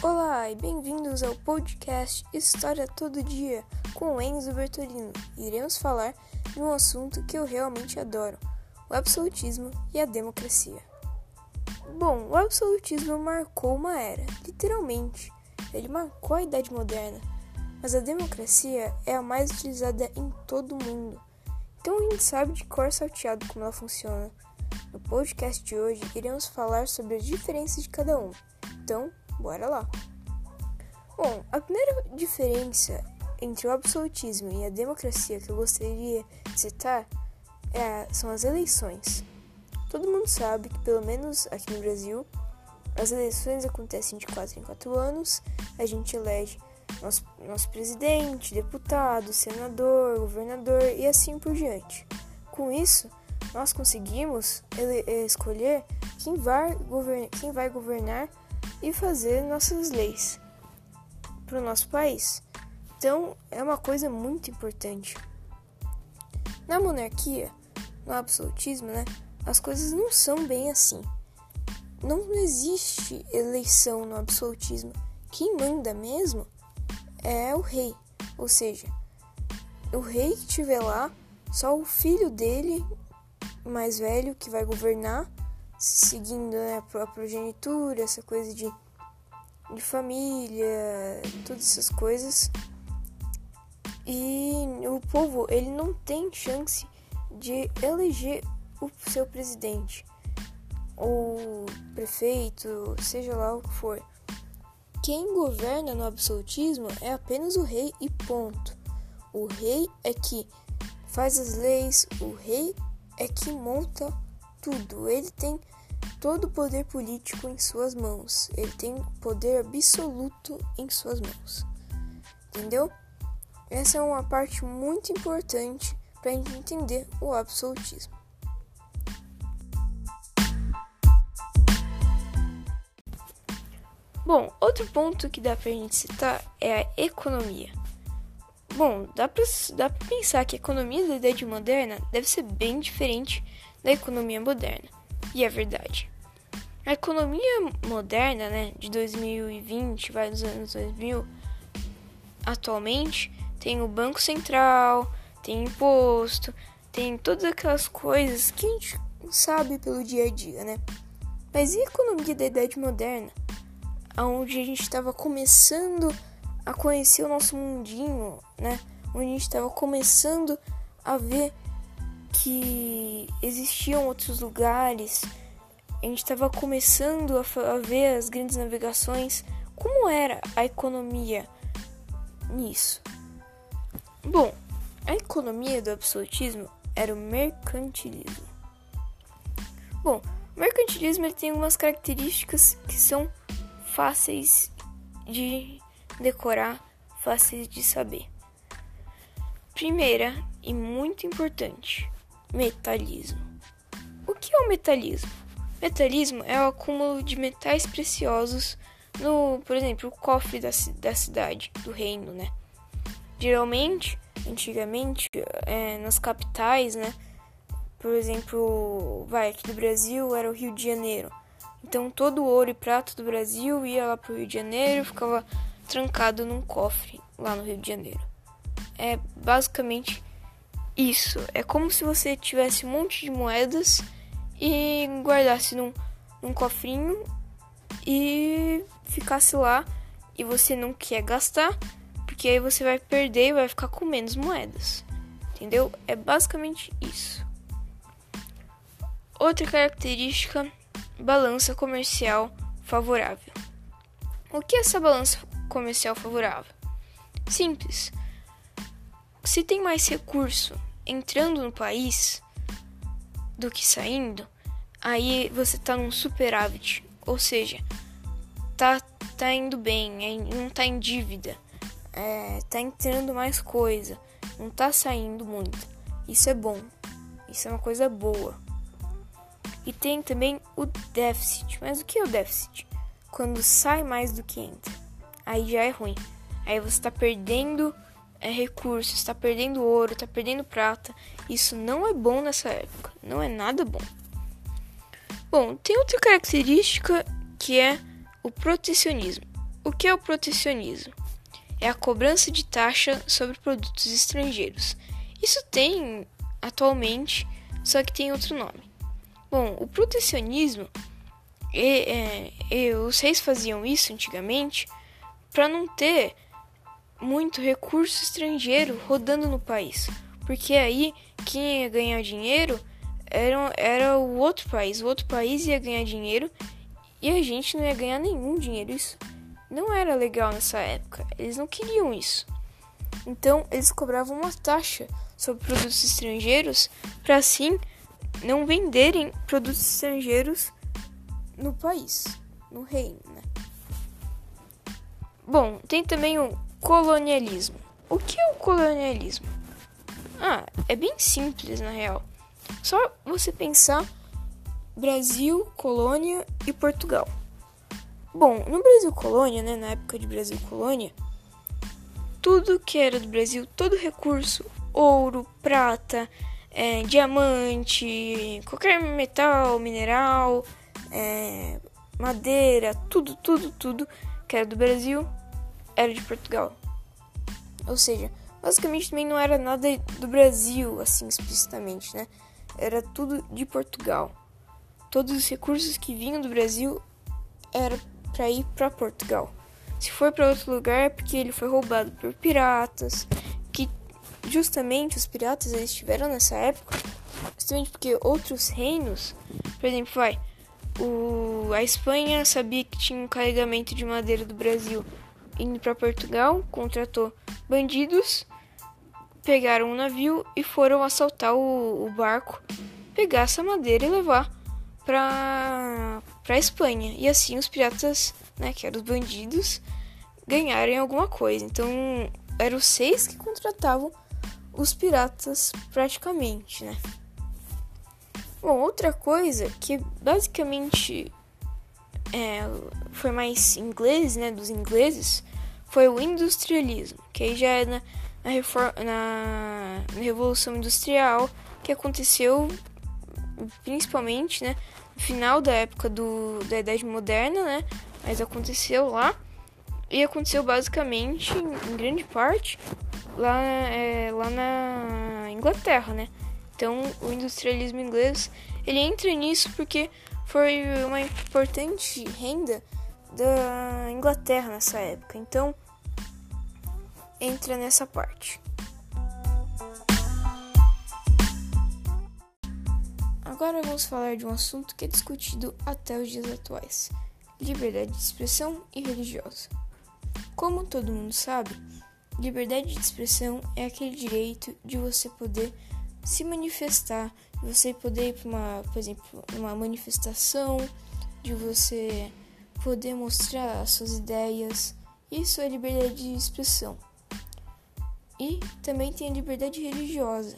Olá e bem-vindos ao podcast História Todo Dia com Enzo Bertolino. Iremos falar de um assunto que eu realmente adoro: o absolutismo e a democracia. Bom, o absolutismo marcou uma era, literalmente. Ele marcou a Idade Moderna, mas a democracia é a mais utilizada em todo o mundo. Então a gente sabe de cor salteado como ela funciona. No podcast de hoje iremos falar sobre as diferenças de cada um. Então, Bora lá! Bom, a primeira diferença entre o absolutismo e a democracia que eu gostaria de citar é, são as eleições. Todo mundo sabe que, pelo menos aqui no Brasil, as eleições acontecem de 4 em 4 anos, a gente elege nosso, nosso presidente, deputado, senador, governador e assim por diante. Com isso, nós conseguimos escolher quem vai, quem vai governar e fazer nossas leis para o nosso país. Então, é uma coisa muito importante. Na monarquia, no absolutismo, né, as coisas não são bem assim. Não existe eleição no absolutismo. Quem manda mesmo é o rei. Ou seja, o rei que estiver lá, só o filho dele, mais velho, que vai governar seguindo né, a progenitura, essa coisa de, de família, todas essas coisas. E o povo, ele não tem chance de eleger o seu presidente ou prefeito, seja lá o que for. Quem governa no absolutismo é apenas o rei e ponto. O rei é que faz as leis, o rei é que monta tudo. Ele tem todo o poder político em suas mãos. Ele tem poder absoluto em suas mãos. Entendeu? Essa é uma parte muito importante para a gente entender o absolutismo. Bom, outro ponto que dá pra gente citar é a economia. Bom, dá pra, dá pra pensar que a economia da Idade Moderna deve ser bem diferente da economia moderna. E é verdade. A economia moderna, né, de 2020, vai dos anos 2000, atualmente tem o Banco Central, tem imposto, tem todas aquelas coisas que a gente sabe pelo dia a dia, né? Mas e a economia da Idade Moderna? Onde a gente estava começando a conhecer o nosso mundinho, né? Onde a gente estava começando a ver que existiam outros lugares. A gente estava começando a, a, ver as grandes navegações. Como era a economia nisso? Bom, a economia do absolutismo era o mercantilismo. Bom, o mercantilismo ele tem algumas características que são fáceis de decorar, fáceis de saber. Primeira e muito importante, Metalismo. O que é o metalismo? Metalismo é o acúmulo de metais preciosos no, por exemplo, o cofre da, da cidade, do reino, né? Geralmente, antigamente, é, nas capitais, né? Por exemplo, vai aqui do Brasil era o Rio de Janeiro. Então todo o ouro e prata do Brasil ia lá pro Rio de Janeiro, ficava trancado num cofre lá no Rio de Janeiro. É basicamente isso. É como se você tivesse um monte de moedas e guardasse num, num cofrinho e ficasse lá e você não quer gastar, porque aí você vai perder e vai ficar com menos moedas. Entendeu? É basicamente isso. Outra característica, balança comercial favorável. O que é essa balança comercial favorável? Simples. Se tem mais recurso entrando no país do que saindo, aí você tá num superávit, ou seja, tá, tá indo bem, não tá em dívida, é, tá entrando mais coisa, não tá saindo muito. Isso é bom, isso é uma coisa boa. E tem também o déficit. Mas o que é o déficit? Quando sai mais do que entra. Aí já é ruim. Aí você está perdendo é recurso, está perdendo ouro, está perdendo prata. Isso não é bom nessa época, não é nada bom. Bom, tem outra característica que é o protecionismo. O que é o protecionismo? É a cobrança de taxa sobre produtos estrangeiros. Isso tem atualmente, só que tem outro nome. Bom, o protecionismo, é, é, os reis faziam isso antigamente para não ter muito recurso estrangeiro rodando no país, porque aí quem ia ganhar dinheiro era, era o outro país, o outro país ia ganhar dinheiro e a gente não ia ganhar nenhum dinheiro. Isso não era legal nessa época, eles não queriam isso. Então eles cobravam uma taxa sobre produtos estrangeiros para assim não venderem produtos estrangeiros no país, no reino, né? Bom, tem também o colonialismo. O que é o colonialismo? Ah, é bem simples na real. Só você pensar Brasil, colônia e Portugal. Bom, no Brasil colônia, né, na época de Brasil colônia, tudo que era do Brasil, todo recurso, ouro, prata, é, diamante, qualquer metal, mineral, é, madeira, tudo, tudo, tudo que era do Brasil era de Portugal. Ou seja, basicamente também não era nada do Brasil, assim explicitamente, né? Era tudo de Portugal. Todos os recursos que vinham do Brasil era para ir para Portugal. Se for para outro lugar é porque ele foi roubado por piratas, que justamente os piratas eles estiveram nessa época, justamente porque outros reinos, por exemplo, vai, o, a Espanha sabia que tinha um carregamento de madeira do Brasil indo para Portugal, contratou bandidos, pegaram um navio e foram assaltar o, o barco, pegar essa madeira e levar para para Espanha. E assim os piratas, né, que eram os bandidos, ganharem alguma coisa. Então, eram seis que contratavam os piratas praticamente, né? Bom, outra coisa que basicamente é, foi mais inglês, né, dos ingleses, foi o industrialismo, que aí já é na, na, reforma, na, na Revolução Industrial, que aconteceu principalmente, né, no final da época do, da Idade Moderna, né, mas aconteceu lá, e aconteceu basicamente, em, em grande parte, lá, é, lá na Inglaterra, né, então o industrialismo inglês, ele entra nisso porque foi uma importante renda da Inglaterra nessa época. Então, entra nessa parte. Agora vamos falar de um assunto que é discutido até os dias atuais: liberdade de expressão e religiosa. Como todo mundo sabe, liberdade de expressão é aquele direito de você poder se manifestar, você poder ir para uma, por exemplo, uma manifestação, de você poder mostrar as suas ideias. Isso é liberdade de expressão. E também tem a liberdade religiosa.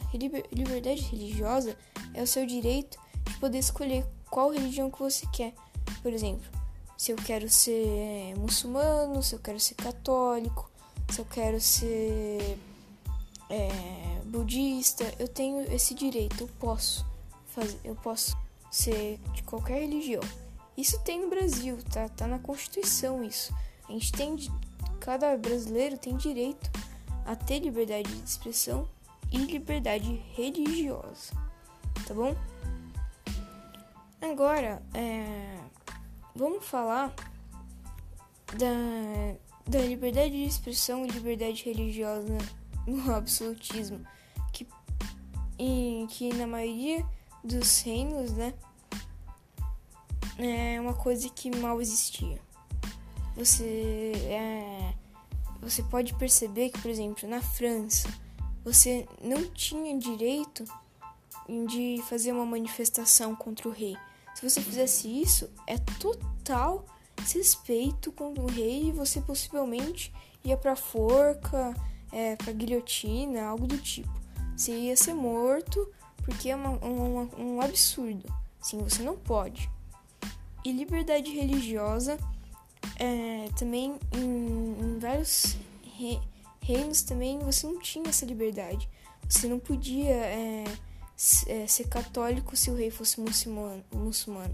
Liberdade religiosa é o seu direito de poder escolher qual religião que você quer. Por exemplo, se eu quero ser muçulmano, se eu quero ser católico, se eu quero ser é, budista, eu tenho esse direito, eu posso fazer, eu posso ser de qualquer religião. Isso tem no Brasil, tá? Tá na Constituição isso. A gente tem cada brasileiro tem direito a ter liberdade de expressão e liberdade religiosa, tá bom? Agora, é, vamos falar da, da liberdade de expressão e liberdade religiosa no absolutismo, e, que na maioria dos reinos, né, é uma coisa que mal existia. Você é, você pode perceber que, por exemplo, na França, você não tinha direito de fazer uma manifestação contra o rei. Se você fizesse isso, é total desrespeito contra o rei e você possivelmente ia para forca, é, para guilhotina, algo do tipo. Você ia ser morto porque é uma, uma, um absurdo. Sim, você não pode. E liberdade religiosa é, também em, em vários re, reinos também você não tinha essa liberdade. Você não podia é, é, ser católico se o rei fosse muçulmano, muçulmano.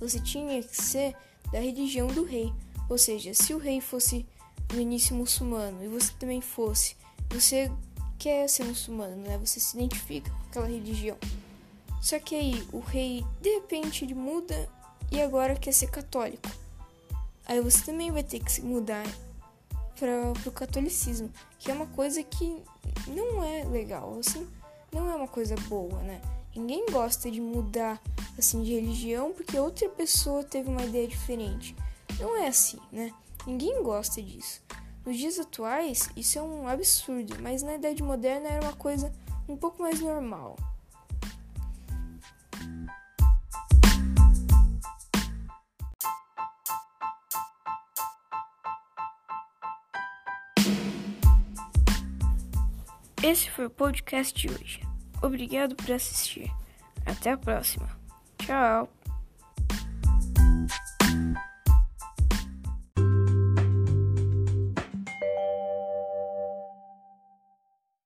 Você tinha que ser da religião do rei. Ou seja, se o rei fosse no início muçulmano e você também fosse, você quer ser muçulmano, né? Você se identifica com aquela religião. Só que aí o rei de repente ele muda e agora quer ser católico. Aí você também vai ter que se mudar para o catolicismo, que é uma coisa que não é legal, assim, não é uma coisa boa, né? Ninguém gosta de mudar assim de religião porque outra pessoa teve uma ideia diferente. Não é assim, né? Ninguém gosta disso. Nos dias atuais, isso é um absurdo, mas na idade moderna era uma coisa um pouco mais normal. Esse foi o podcast de hoje. Obrigado por assistir. Até a próxima. Tchau.